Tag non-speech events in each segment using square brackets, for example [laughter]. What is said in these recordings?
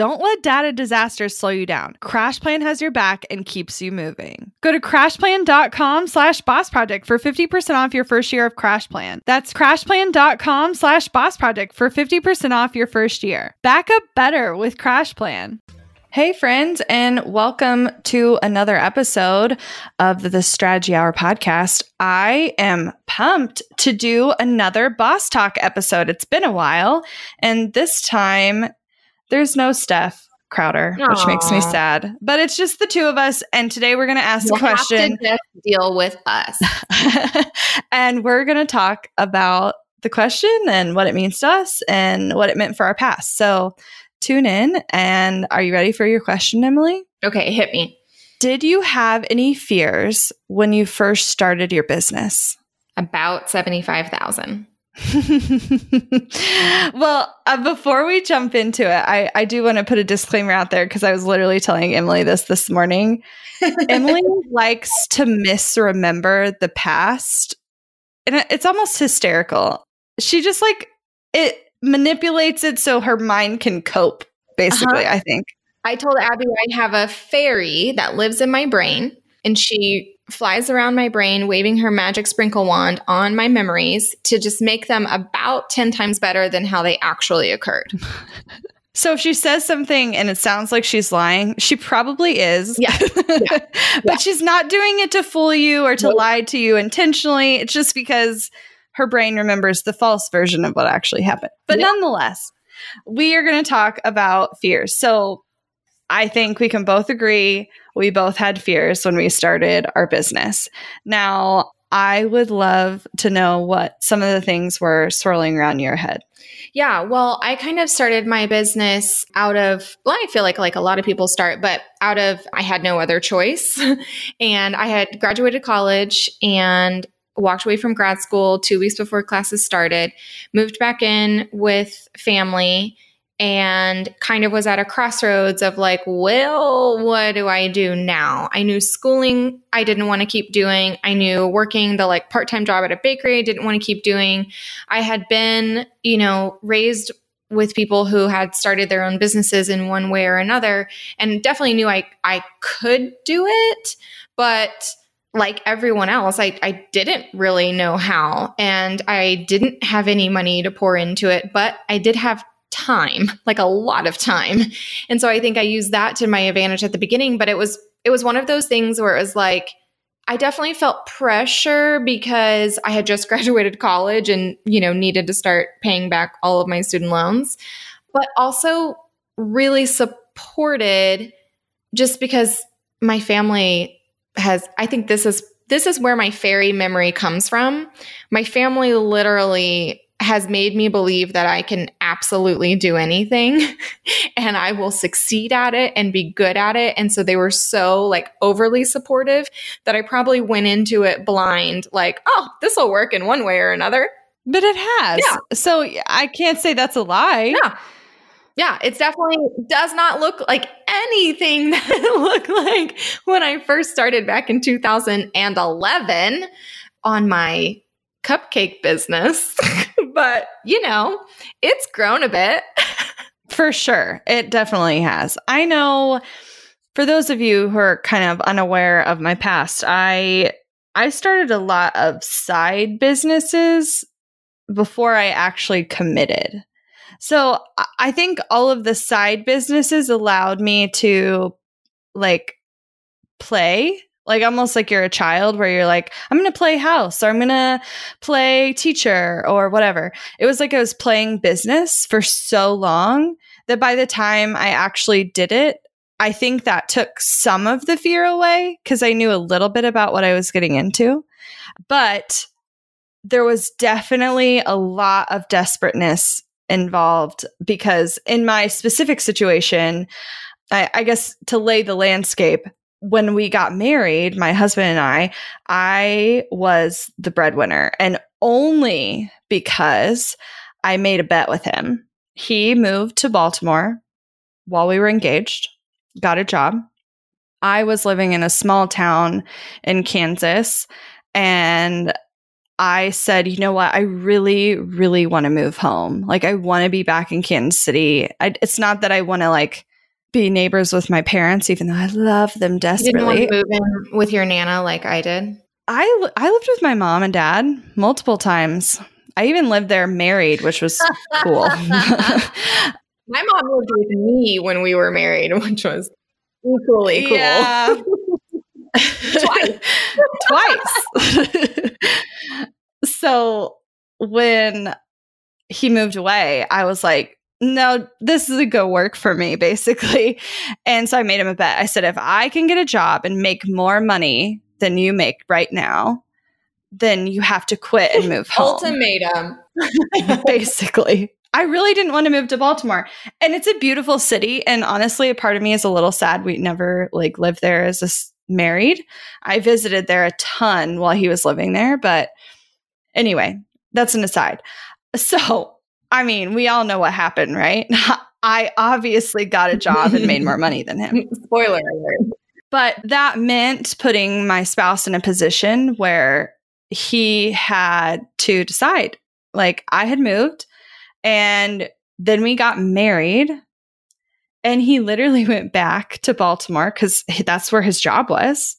Don't let data disasters slow you down. CrashPlan has your back and keeps you moving. Go to crashplan.com slash boss project for 50% off your first year of CrashPlan. That's crashplan.com slash boss project for 50% off your first year. Back up better with CrashPlan. Hey, friends, and welcome to another episode of the Strategy Hour podcast. I am pumped to do another Boss Talk episode. It's been a while, and this time there's no Steph Crowder, Aww. which makes me sad. But it's just the two of us, and today we're going to ask You'll a question. deal with us, [laughs] and we're going to talk about the question and what it means to us and what it meant for our past. So tune in. And are you ready for your question, Emylee? Okay, hit me. Did you have any fears when you first started your business? About 75,000. [laughs] well, uh, before we jump into it, I, I do want to put a disclaimer out there because I was literally telling Emylee this this morning. [laughs] Emylee likes to misremember the past, and it's almost hysterical. She just like it manipulates it so her mind can cope, basically, uh-huh. I think. I told Abby I have a fairy that lives in my brain, and she flies around my brain, waving her magic sprinkle wand on my memories to just make them about 10 times better than how they actually occurred. [laughs] So if she says something and it sounds like she's lying, she probably is. Yeah. [laughs] yeah. but yeah. she's not doing it to fool you or to nope. lie to you intentionally. It's just because her brain remembers the false version of what actually happened. But yep. nonetheless, we are going to talk about fears. So I think we can both agree we both had fears when we started our business. Now, I would love to know what some of the things were swirling around your head. Yeah, well, I kind of started my business out of well, I feel like like a lot of people start, but out of I had no other choice. [laughs] and I had graduated college and walked away from grad school 2 weeks before classes started, moved back in with family and kind of was at a crossroads of like, well, what do I do now? I knew schooling I didn't want to keep doing. I knew working the like part time job at a bakery I didn't want to keep doing. I had been, you know, raised with people who had started their own businesses in one way or another and definitely knew I, I could do it. But like everyone else, I, I didn't really know how and I didn't have any money to pour into it, but I did have time, like a lot of time. And so I think I used that to my advantage at the beginning, but it was it was one of those things where it was like I definitely felt pressure because I had just [laughs] graduated college and, you know, needed to start paying back all of my student loans, but also really supported just because my family has I think this is this is where my fairy memory comes from. My family literally has made me believe that I can absolutely do anything [laughs] and I will succeed at it and be good at it. And so they were so like overly supportive that I probably went into it blind, like, oh, this will work in one way or another. But it has. Yeah. So I can't say that's a lie. Yeah. Yeah, it's definitely does not look like anything [laughs] that it looked like when I first started back in 2011 on my cupcake business, [laughs] but you know, it's grown a bit. [laughs] For sure. It definitely has. I know for those of you who are kind of unaware of my past, I I started a lot of side businesses before I actually committed. So I think all of the side businesses allowed me to like play like almost like you're a child where you're like i'm gonna play house or i'm gonna play teacher or whatever. It was like i was playing business for so long that by the time i actually did it i think that took some of the fear away because i knew a little bit about what i was getting into. But there was definitely a lot of desperateness involved because in my specific situation I, I guess to lay the landscape when we got married, my husband and I, I was the breadwinner and only because I made a bet with him. He moved to Baltimore while we were engaged, got a job. I was living in a small town in Kansas and I said, you know what? I really, really want to move home. Like, I want to be back in Kansas City. I, it's not that I want to like be neighbors with my parents, even though I love them desperately. You didn't want to move in with your nana like I did. I I lived with my mom and dad multiple times. I even lived there married, which was cool. [laughs] my mom lived with me when we were married, [laughs] which was equally cool. Yeah. [laughs] Twice. Twice. so when he moved away, I was like, no, this isn't going to work for me, basically. And so I made him a bet. I said, if I can get a job and make more money than you make right now, then you have to quit and move home. Ultimatum. [laughs] basically. I really didn't want to move to Baltimore. And it's a beautiful city. And honestly, a part of me is a little sad we never like lived there as a married. I visited there a ton while he was living there. But anyway, that's an aside. So I mean, we all know what happened, right? [laughs] I obviously got a job and made more [laughs] money than him. Spoiler alert. But that meant putting my spouse in a position where he had to decide. Like, I had moved and then we got married. And he literally [laughs] went back to Baltimore because that's where his job was.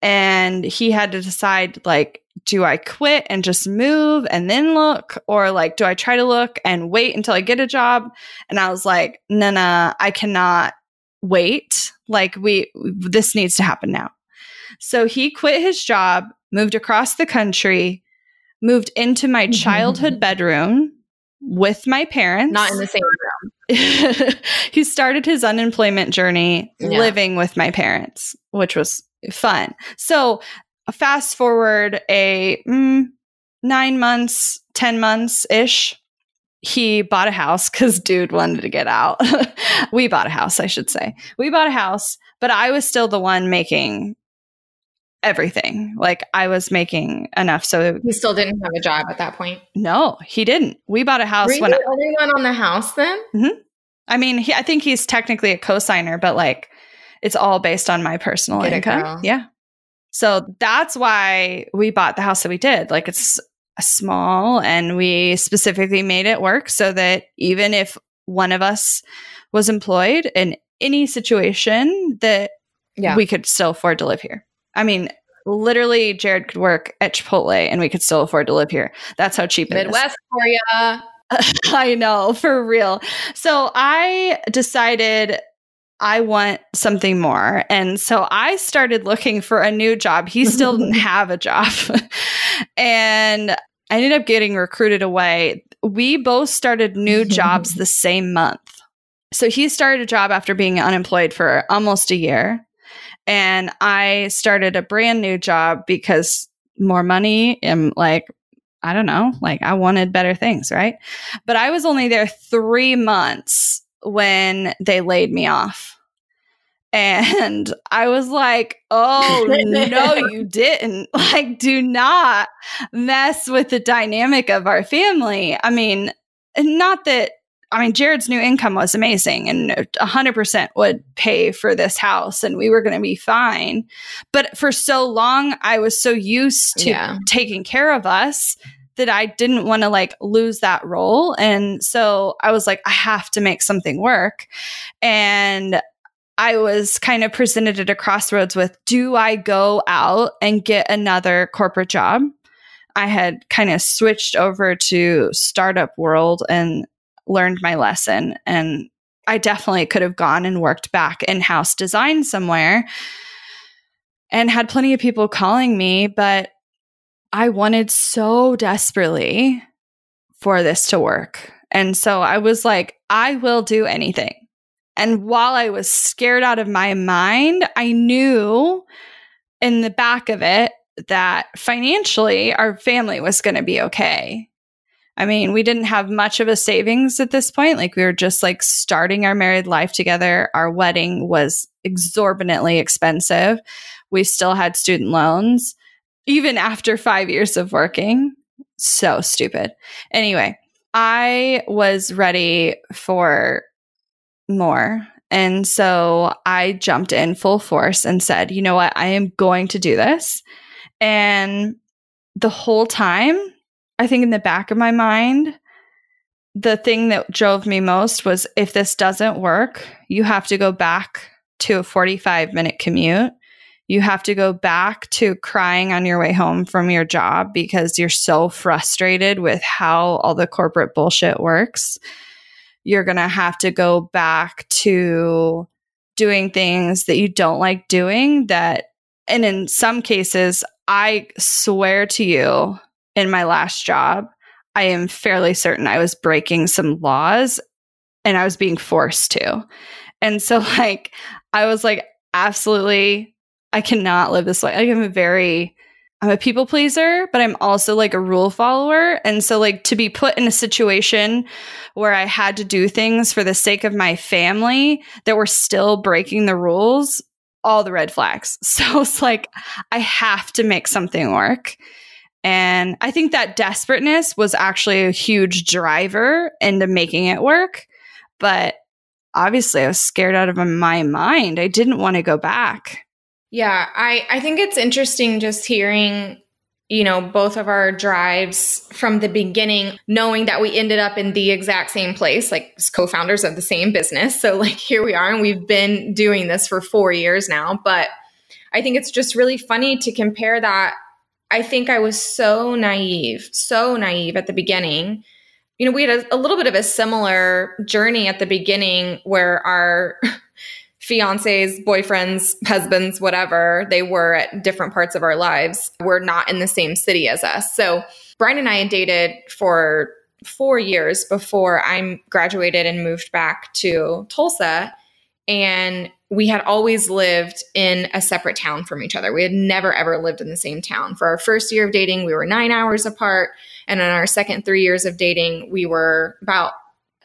And he had to decide, like, do I quit and just move and then look? Or like, do I try to look and wait until I get a job? And I was like, no, no, I cannot wait. Like, we, this needs to happen now. So he quit his job, moved across the country, moved into my mm-hmm. childhood bedroom with my parents. Not in the same room. [laughs] he started his unemployment journey yeah. living with my parents, which was fun. So fast forward a mm, nine months, 10 months ish, he bought a house because dude wanted to get out. [laughs] we bought a house, I should say. We bought a house, but I was still the one making everything. Like I was making enough. So he still didn't have a job at that point. No, he didn't. We bought a house Were you when the only one on the house then. Mm-hmm. I mean, he, I think he's technically a co-signer, but like it's all based on my personal Get income. Yeah. So that's why we bought the house that we did. Like it's small and we specifically made it work so that even if one of us was employed in any situation that yeah. we could still afford to live here. I mean, literally Jared could work at Chipotle and we could still afford to live here. That's how cheap it is. Midwest for ya. [laughs] I know, for real. So I decided I want something more. And so I started looking for a new job. He still didn't [laughs] have a job. and I ended up getting recruited away. We both started new jobs [laughs] the same month. So he started a job after being unemployed for almost a year. And I started a brand new job because more money and like, I don't know, like I wanted better things, right? But I was only there three months when they laid me off. And I was like, oh, no, [laughs] you didn't. Like, do not mess with the dynamic of our family. I mean, not that I mean, Jared's new income was amazing and 100% would pay for this house and we were going to be fine. But for so long, I was so used to yeah. taking care of us that I didn't want to like lose that role. And so I was like, I have to make something work. And I was kind of presented at a crossroads with do I go out and get another corporate job? I had kind of switched over to startup world and learned my lesson. And I definitely could have gone and worked back in house design somewhere and had plenty of people calling me, but I wanted so desperately for this to work. And so I was like, I will do anything. And while I was scared out of my mind, I knew in the back of it that financially our family was going to be okay. I mean, we didn't have much of a savings at this point. Like we were just like starting our married life together. Our wedding was exorbitantly expensive. We still had student loans even after 5 years of working. So stupid. Anyway, I was ready for more. And so I jumped in full force and said, you know what? I am going to do this. And the whole time, I think in the back of my mind, the thing that drove me most was if this doesn't work, you have to go back to a 45 minute commute. You have to go back to crying on your way home from your job because you're so frustrated with how all the corporate bullshit works. You're going to have to go back to doing things that you don't like doing that and in some cases I swear to you, in my last job, I am fairly certain I was breaking some laws and I was being forced to. And so, [laughs] like, I was like, absolutely, I cannot live this way. Like, I'm a very, I'm a people pleaser, but I'm also like a rule follower. And so, like, to be put in a situation where I had to do things for the sake of my family that were still breaking the rules all the red flags. [laughs] So it's like, I have to make something work. And I think that desperateness was actually a huge driver into making it work. But obviously, I was scared out of my mind. I didn't want to go back. Yeah, I, I think it's interesting just hearing you know, both of our drives from the beginning, knowing that we ended up in the exact same place, like co founders of the same business. So, like, here we are, and we've been doing this for four years now. But I think it's just really funny to compare that. I think I was so naive, so naive at the beginning. You know, we had a, a little bit of a similar journey at the beginning where our [laughs] fiancés, boyfriends, husbands, whatever they were at different parts of our lives, were not in the same city as us. So Brian and I had dated for four years before I graduated and moved back to Tulsa. And we had always lived in a separate town from each other. We had never, ever lived in the same town. For our first year of dating, we were nine hours apart. And in our second three years of dating, we were about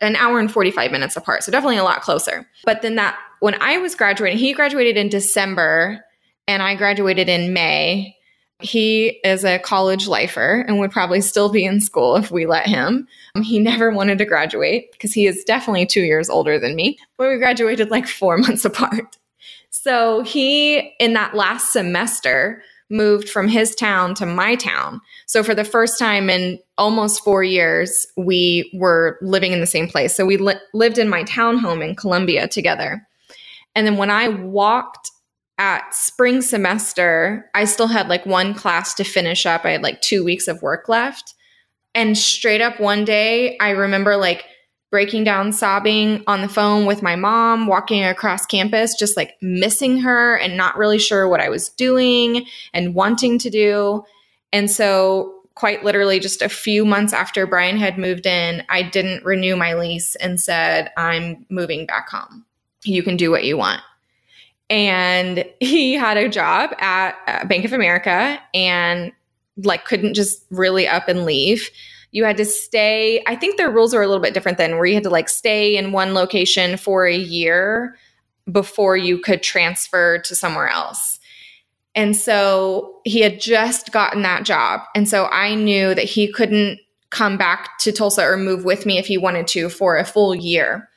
an hour and 45 minutes apart. So definitely a lot closer. But then that when I was graduating, he graduated in December and I graduated in May. He is a college lifer and would probably still be in school if we let him. Um, he never wanted to graduate because he is definitely two years older than me, but we graduated like four [laughs] months apart. So he, in that last semester, moved from his town to my town. So for the first time in almost four years, we were living in the same place. So we li- lived in my townhome in Columbia together. And then when I walked at spring semester, I still had like one class to finish up. I had like two weeks of work left. And straight up one day, I remember like breaking down sobbing on the phone with my mom, walking across campus, just like missing her and not really sure what I was doing and wanting to do. And so, quite literally, just a few months after Brian had moved in, I didn't renew my lease and said, I'm moving back home you can do what you want. And he had a job at uh, Bank of America and like couldn't just really up and leave. You had to stay, I think their rules were a little bit different then, where you had to like stay in one location for a year before you could transfer to somewhere else. And so he had just gotten that job. And so I knew that he couldn't come back to Tulsa or move with me if he wanted to for a full year.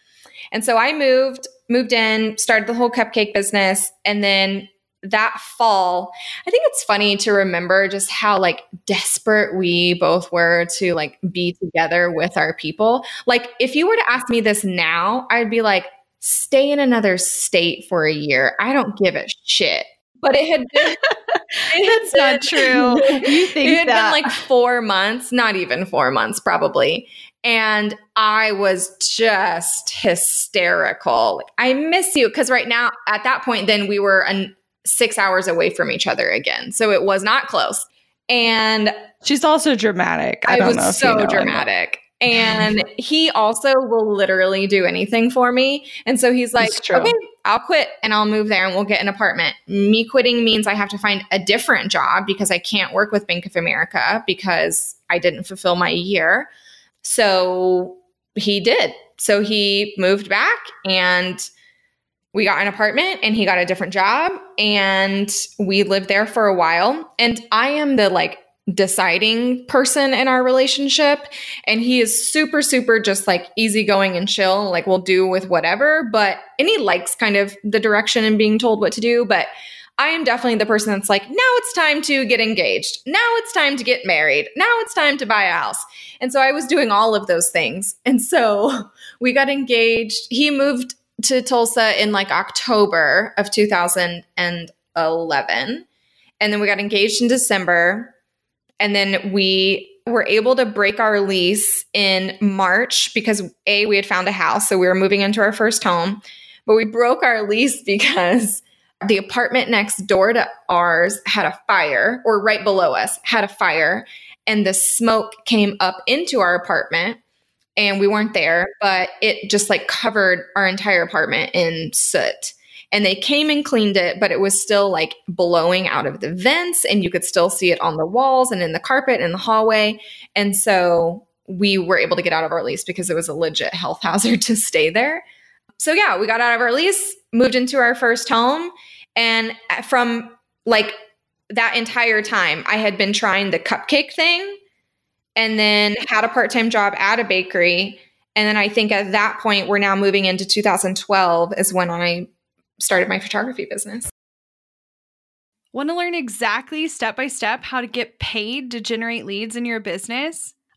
And so I moved, moved in, started the whole cupcake business, and then that fall, I think it's funny to remember just how like desperate we both were to like be together with our people. Like if you were to ask me this now, I'd be like, stay in another state for a year. I don't give a shit. But it had been [laughs] That's not true. You think it had that. been like four months, not even four months, probably. And I was just hysterical. Like, I miss you. Cause right now, at that point, then we were an, six hours away from each other again. So it was not close. And She's also dramatic. I, I, don't was know so you know dramatic. [laughs] And he also will literally do anything for me. And so he's like, okay, I'll quit and I'll move there and we'll get an apartment. Me quitting means I have to find a different job because I can't work with Bank of America because I didn't fulfill my year. So he did. So he moved back and we got an apartment and he got a different job and we lived there for a while. And I am the like deciding person in our relationship. And he is super, super just like easygoing and chill, like we'll do with whatever. But, and he likes kind of the direction and being told what to do. But I am definitely the person that's like, now it's time to get engaged. Now it's time to get married. Now it's time to buy a house. And so I was doing all of those things. And so [laughs] we got engaged. He moved to Tulsa in like October of 2011. And then we got engaged in December. And then we were able to break our lease in March because A, we had found a house. So we were moving into our first home. But we broke our lease [laughs] because the apartment next door to ours had a fire, or right below us had a fire. And the smoke came up into our apartment and we weren't there, but it just like covered our entire apartment in soot. And they came and cleaned it, but it was still like blowing out of the vents, and you could still see it on the walls and in the carpet in the hallway. And so we were able to get out of our lease because it was a legit health [laughs] hazard to stay there. So yeah, we got out of our lease, moved into our first home, and uh, from like that entire time, I had been trying the cupcake thing and then had a part-time job at a bakery and then i think at that point we're now moving into 2012 is when i started my photography business Want to learn exactly step by step how to get paid to generate leads in your business?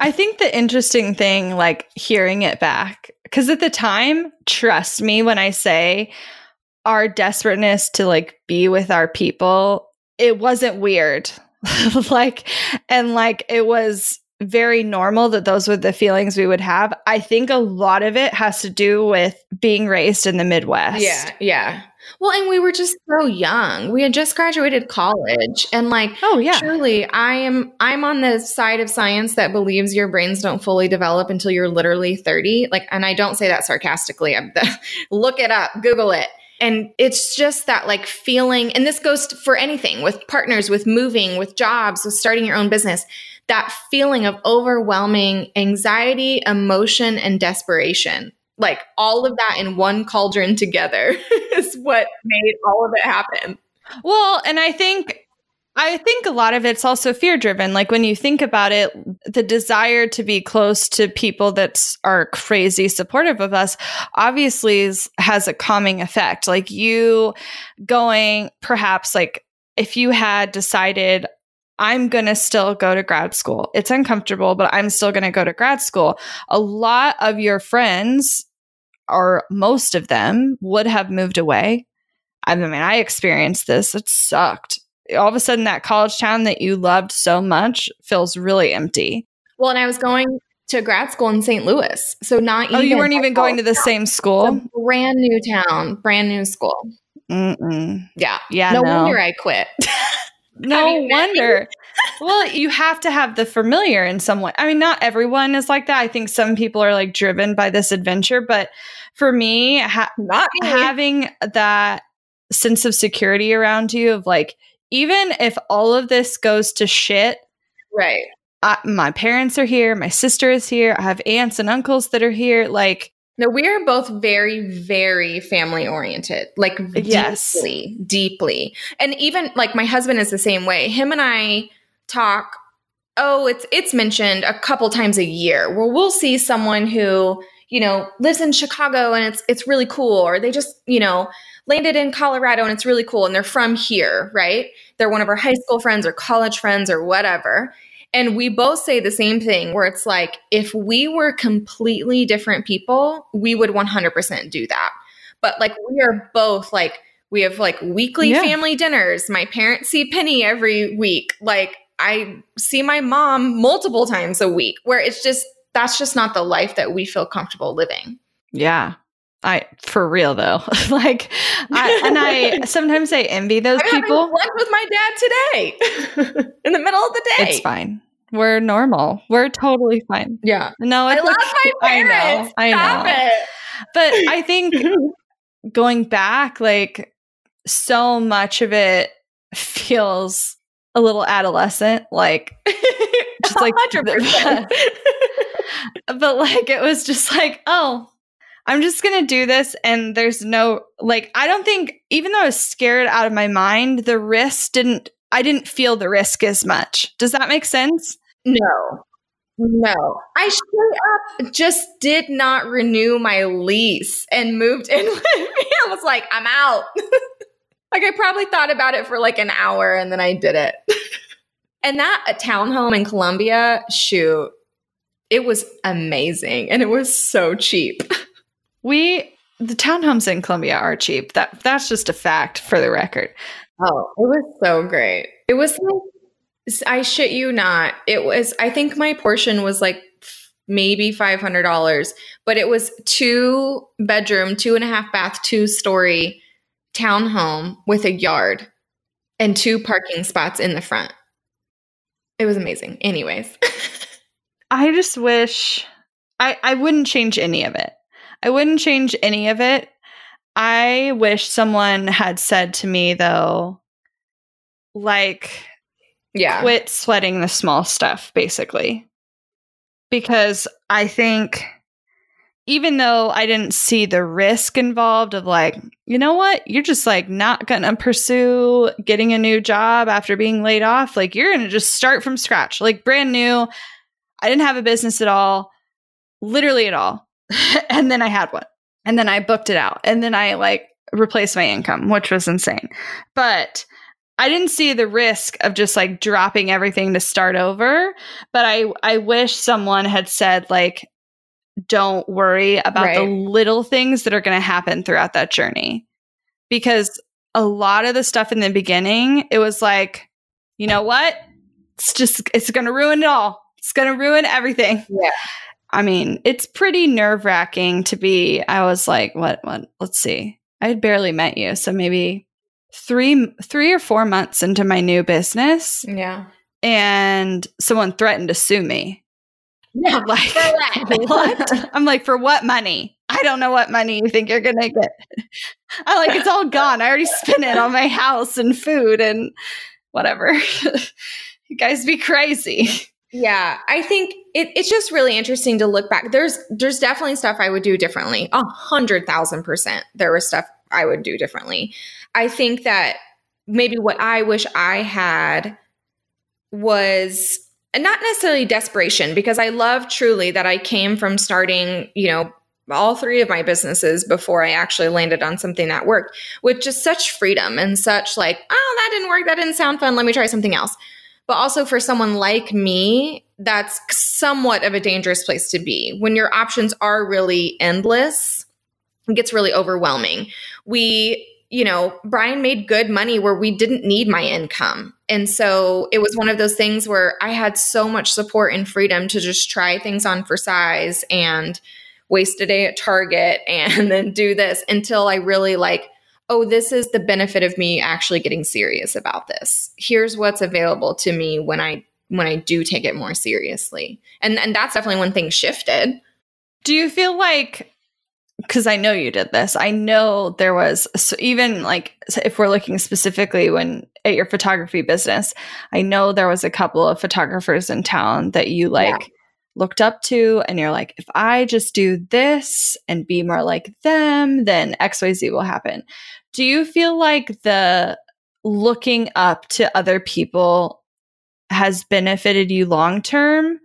I think the interesting thing, like hearing it back, because at the time, trust me when I say our desperateness to like be with our people, it wasn't weird. [laughs] like, and like it was very normal that those were the feelings we would have. I think a lot of it has to do with being raised in the Midwest. Yeah. Yeah. Well, and we were just so young. We had just graduated college and like oh yeah. Truly, I am I'm on the side of science that believes your brains don't fully develop until you're literally 30. Like and I don't say that sarcastically. I'm the, [laughs] look it up, Google it. And it's just that like feeling and this goes for anything with partners, with moving, with jobs, with starting your own business. That feeling of overwhelming anxiety, emotion and desperation like all of that in one cauldron together [laughs] is what made all of it happen. Well, and I think I think a lot of it's also fear driven. Like when you think about it, the desire to be close to people that are crazy supportive of us obviously is, has a calming effect. Like you going, perhaps, like if you had decided, I'm going to still go to grad school. It's uncomfortable, but I'm still going to go to grad school. A lot of your friends or most of them would have moved away. I mean, I experienced this. It sucked. All of a sudden, that college town that you loved so much feels really empty. Well, and I was going to grad school in St. Louis. So not Oh, you weren't even going to the town. same school? brand new town, brand new school. Mm-mm. Yeah. Yeah. No, no. wonder I quit. [laughs] no I mean, wonder. well, you have to have the familiar in some way. I mean, not everyone is like that. I think some people are like driven by this adventure, but for me, ha- not me. having that sense of security around you of like, even if all of this goes to shit, right? I, my parents are here, my sister is here, I have aunts and uncles that are here. Like, no, we are both very, very family oriented, like yes. deeply, deeply. And even like my husband is the same way. Him and I talk. Oh, it's it's mentioned a couple times a year where we'll see someone who you know, lives in Chicago and it's it's really cool or they just, you know, landed in Colorado and it's really cool and they're from here, right? They're one of our high school friends or college friends or whatever. And we both say the same thing where it's like if we were completely different people, we would 100% do that. But like we are both like we have like weekly yeah. family dinners. My parents see Penny every week. Like I see my mom multiple times a week where it's just that's just not the life that we feel comfortable living. Yeah. I for real though. [laughs] like I and I [laughs] sometimes I envy those I'm people. lunch with my dad today [laughs] in the middle of the day. It's fine. We're normal. We're totally fine. Yeah. No, I love like, my parents. I know. Stop I know. It. But I think going back, like so much of it feels a little adolescent, like just like 100%. but like it was just like, oh, I'm just going to do this. And there's no, like, I don't think, even though I was scared out of my mind, the risk didn't, I didn't feel the risk as much. Does that make sense? No. No, I straight up just did not renew my lease and moved in [laughs] with me. I was like, I'm out. [laughs] like I probably thought about it for like an hour and then I did it. [laughs] and that a townhome in Columbia, shoot, it was amazing and it was so cheap. We the townhomes in Columbia are cheap. That that's just a fact for the record. Oh, it was so great. It was like I shit you not. It was I think my portion was like maybe five hundred dollars, but it was two bedroom, two and a half bath, two story townhome with a yard and two parking spots in the front. It was amazing. Anyways. [laughs] I just wish I, I wouldn't change any of it. I wouldn't change any of it. I wish someone had said to me though, like, yeah, quit sweating the small stuff, basically. Because I think even though I didn't see the risk involved of like, you know what, you're just like not gonna pursue getting a new job after being laid off. Like you're gonna just start from scratch, like brand new. I didn't have a business at all, literally at all. [laughs] and then I had one. And then I booked it out. And then I like replaced my income, which was insane. But I didn't see the risk of just like dropping everything to start over. But I I wish someone had said like don't worry about right. the little things that are going to happen throughout that journey. Because a lot of the stuff in the beginning, it was like, you know what? It's just it's going to ruin it all. It's going to ruin everything. Yeah. I mean, it's pretty nerve wracking to be. I was like, what, what, let's see. I had barely met you. So maybe three, three or four months into my new business. Yeah. And someone threatened to sue me. Yeah. Like, [laughs] what? I'm like, for what money? I don't know what money you think you're going to get. I like, it's all gone. I already spent it on my house and food and whatever. [laughs] you guys be crazy. Yeah, I think it, it's just really interesting to look back. There's there's definitely stuff I would do differently. A hundred thousand percent, there was stuff I would do differently. I think that maybe what I wish I had was not necessarily desperation because I love truly that I came from starting, you know, all three of my businesses before I actually landed on something that worked with just such freedom and such like, oh, that didn't work. That didn't sound fun. Let me try something else but also for someone like me, that's somewhat of a dangerous place to be. When your options are really endless, it gets really overwhelming. We, you know, Brian made good money where we didn't need my income. And so it was one of those things where I had so much support and freedom to just try things on for size and waste a day at Target and [laughs] then do this until I really like oh, this is the benefit of me actually getting serious about this. Here's what's available to me when I when I do take it more seriously. And and that's definitely when things shifted. Do you feel like because I know you did this. I know there was so even like if we're looking specifically when at your photography business, I know there was a couple of photographers in town that you like yeah. looked up to and you're like if I just do this and be more like them, then XYZ will happen. Do you feel like the looking up to other people has benefited you long term?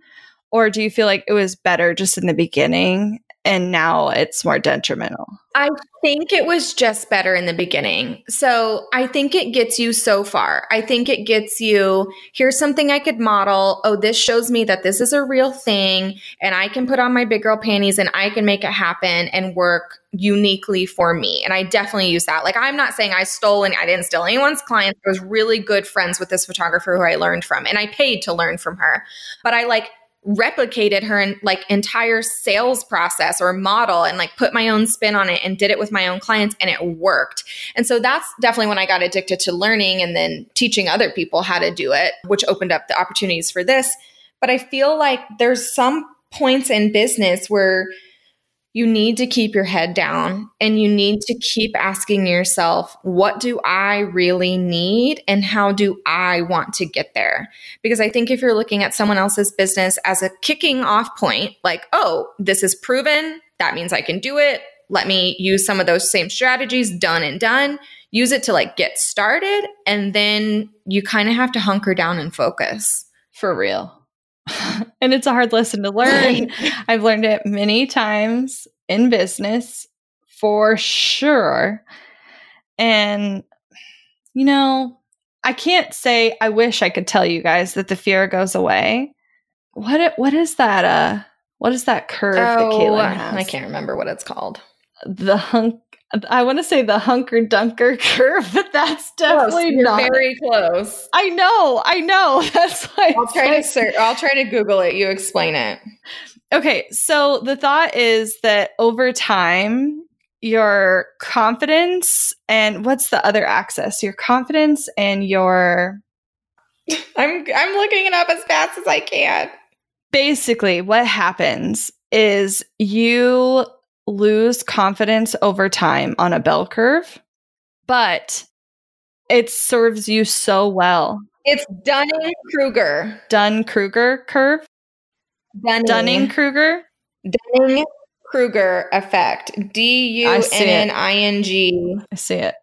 Or do you feel like it was better just in the beginning and now it's more detrimental? I think it was just better in the beginning. So I think it gets you so far. I think it gets you here's something I could model. Oh, this shows me that this is a real thing and I can put on my big girl panties and I can make it happen and work uniquely for me. And I definitely use that. Like, I'm not saying I stole and I didn't steal anyone's clients. I was really good friends with this photographer who I learned from and I paid to learn from her. But I like, replicated her in, like entire sales process or model and like put my own spin on it and did it with my own clients and it worked. And so that's definitely when I got addicted to learning and then teaching other people how to do it, which opened up the opportunities for this. But I feel like there's some points in business where you need to keep your head down and you need to keep asking yourself, what do I really need and how do I want to get there? Because I think if you're looking at someone else's business as a kicking off point, like, oh, this is proven, that means I can do it. Let me use some of those same strategies, done and done. Use it to like get started. And then you kind of have to hunker down and focus. For real. [laughs] and it's a hard lesson to learn. [laughs] I've learned it many times in business for sure. And, you know, I can't say I wish I could tell you guys that the fear goes away. What what is that uh what is that curve that Oh, Caitlin has? I can't remember what it's called. The hunk I want to say the hunker dunker [laughs] curve, but that's definitely not. very close. I know, I know. [laughs] That's why I'll try like- to search. I'll try to Google it. You explain it. Okay, so the thought is that over time, your confidence and what's the other axis? Your confidence and your [laughs] I'm I'm looking it up as fast as I can. basically what happens is you lose confidence over time on a bell curve, but it serves you so well. It's Dunning Kruger. Dunn Kruger curve, Dunning Kruger. Dunning Kruger effect. D U N N I N G I see it.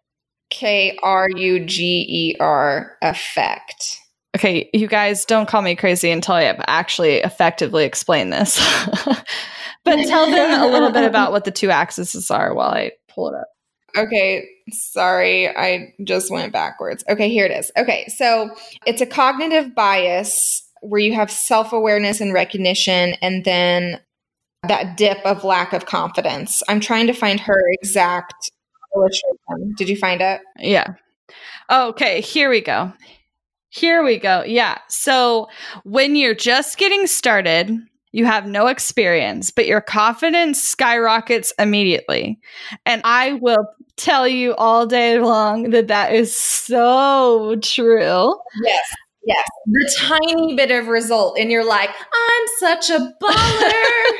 K R U G E R effect. Okay, you guys don't call me crazy until I have actually effectively explained this. [laughs] but tell them a little bit about what the two [laughs] axes are while I pull it up. Okay, sorry, I just went backwards. Okay, here it is. Okay, so it's a cognitive bias where you have self awareness and recognition, and then that dip of lack of confidence. I'm trying to find her exact illustration. Did you find it? Yeah. Okay, here we go. Here we go. Yeah. So when you're just getting started, you have no experience, but your confidence skyrockets immediately. And I will tell you all day long that that is so true. Yes. Yes. The tiny bit of result, and you're like, I'm such a baller.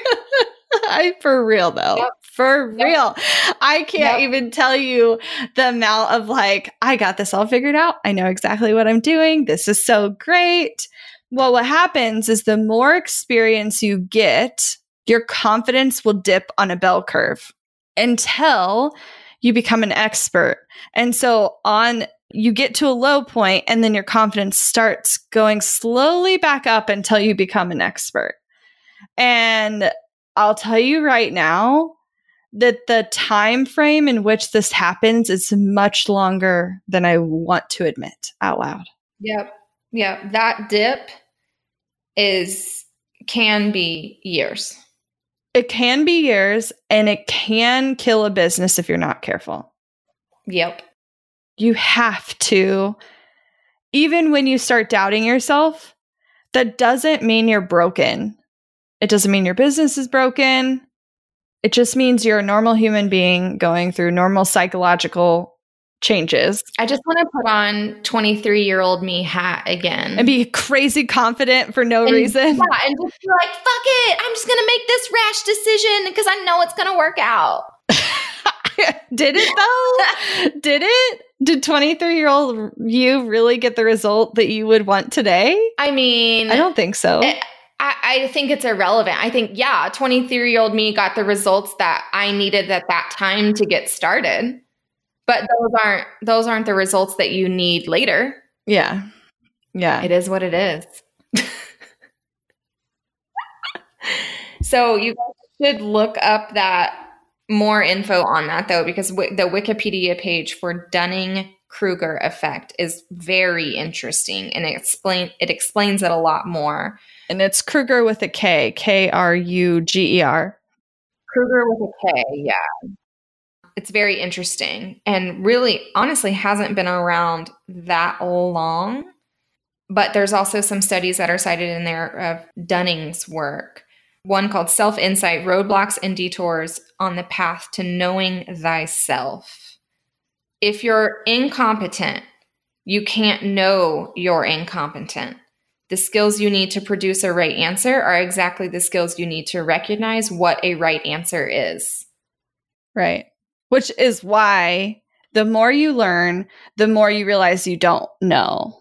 [laughs] I for real though. Yep. For Yep. real. I can't Yep. even tell you the amount of like, I got this all figured out. I know exactly what I'm doing. This is so great. Well, what happens is the more experience you get, your confidence will dip on a bell curve until you become an expert. And so on you get to a low point and then your confidence starts going slowly back up until you become an expert. And I'll tell you right now that the time frame in which this happens is much longer than I want to admit out loud. Yep. Yep. That dip is can be years. It can be years and it can kill a business if you're not careful. Yep. You have to, even when you start doubting yourself, that doesn't mean you're broken. It doesn't mean your business is broken. It just means you're a normal human being going through normal psychological changes I just want to put on 23 year old me hat again. and be crazy confident for no And- reason. yeah, and just be like, fuck it. I'm just going to make this rash decision because I know it's going to work out. [laughs] Did it though? Did it? Did 23 year old you really get the result that you would want today? I mean, I don't think so. Eh, I, I think it's irrelevant. I think, yeah, 23 year old me got the results that I needed at that time to get started. But those aren't those aren't the results that you need later. Yeah. Yeah. It is what it is. [laughs] so you should look up that more info on that though, because wi- the Wikipedia page for Dunning Kruger effect is very interesting, and it explain it explains it a lot more. And it's Kruger with a K, K R U G E R. Kruger with a K, yeah. It's very interesting and really, honestly, hasn't been around that long. But there's also some studies that are cited in there of Dunning's work. One called Self Insight Roadblocks and Detours on the Path to Knowing Thyself. If you're incompetent, you can't know you're incompetent. The skills you need to produce a right answer are exactly the skills you need to recognize what a right answer is. Right. Which is why the more you learn, the more you realize you don't know.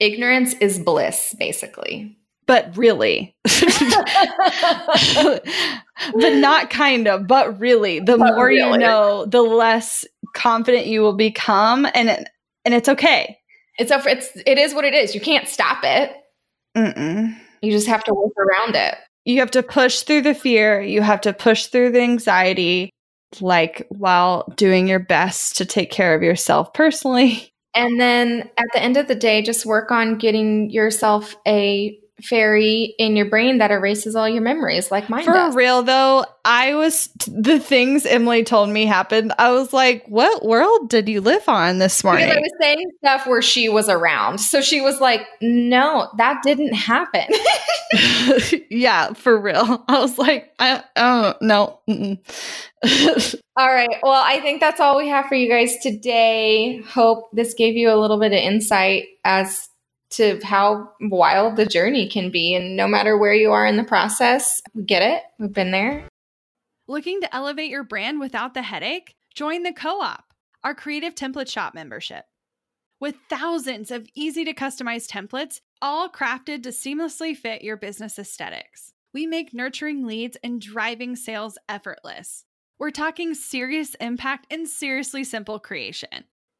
Ignorance is bliss, basically. But really, [laughs] but not kind of, but really, the But more you know, the less confident you will become. And, it, and it's okay. It's a, it's it is what it is. You can't stop it. Mm-mm. You just have to work around it. You have to push through the fear, you have to push through the anxiety, like while doing your best to take care of yourself personally. And then at the end of the day, just work on getting yourself a fairy in your brain that erases all your memories like mine For does. real though, I was the things Emylee told me happened. I was like, "What world did you live on this morning?" Because I was saying stuff where she was around. So she was like, no, that didn't happen. [laughs] [laughs] yeah, for real. [laughs] I was like, I, oh no. all right. Well, I think that's all we have for you guys today. Hope this gave you a little bit of insight as to how wild the journey can be. And no matter where you are in the process, we get it. We've been there. Looking to elevate your brand without the headache? Join the Co op, our creative template shop membership. With thousands of easy to customize templates, all crafted to seamlessly fit your business aesthetics, we make nurturing leads and driving sales effortless. We're talking serious impact and seriously simple creation.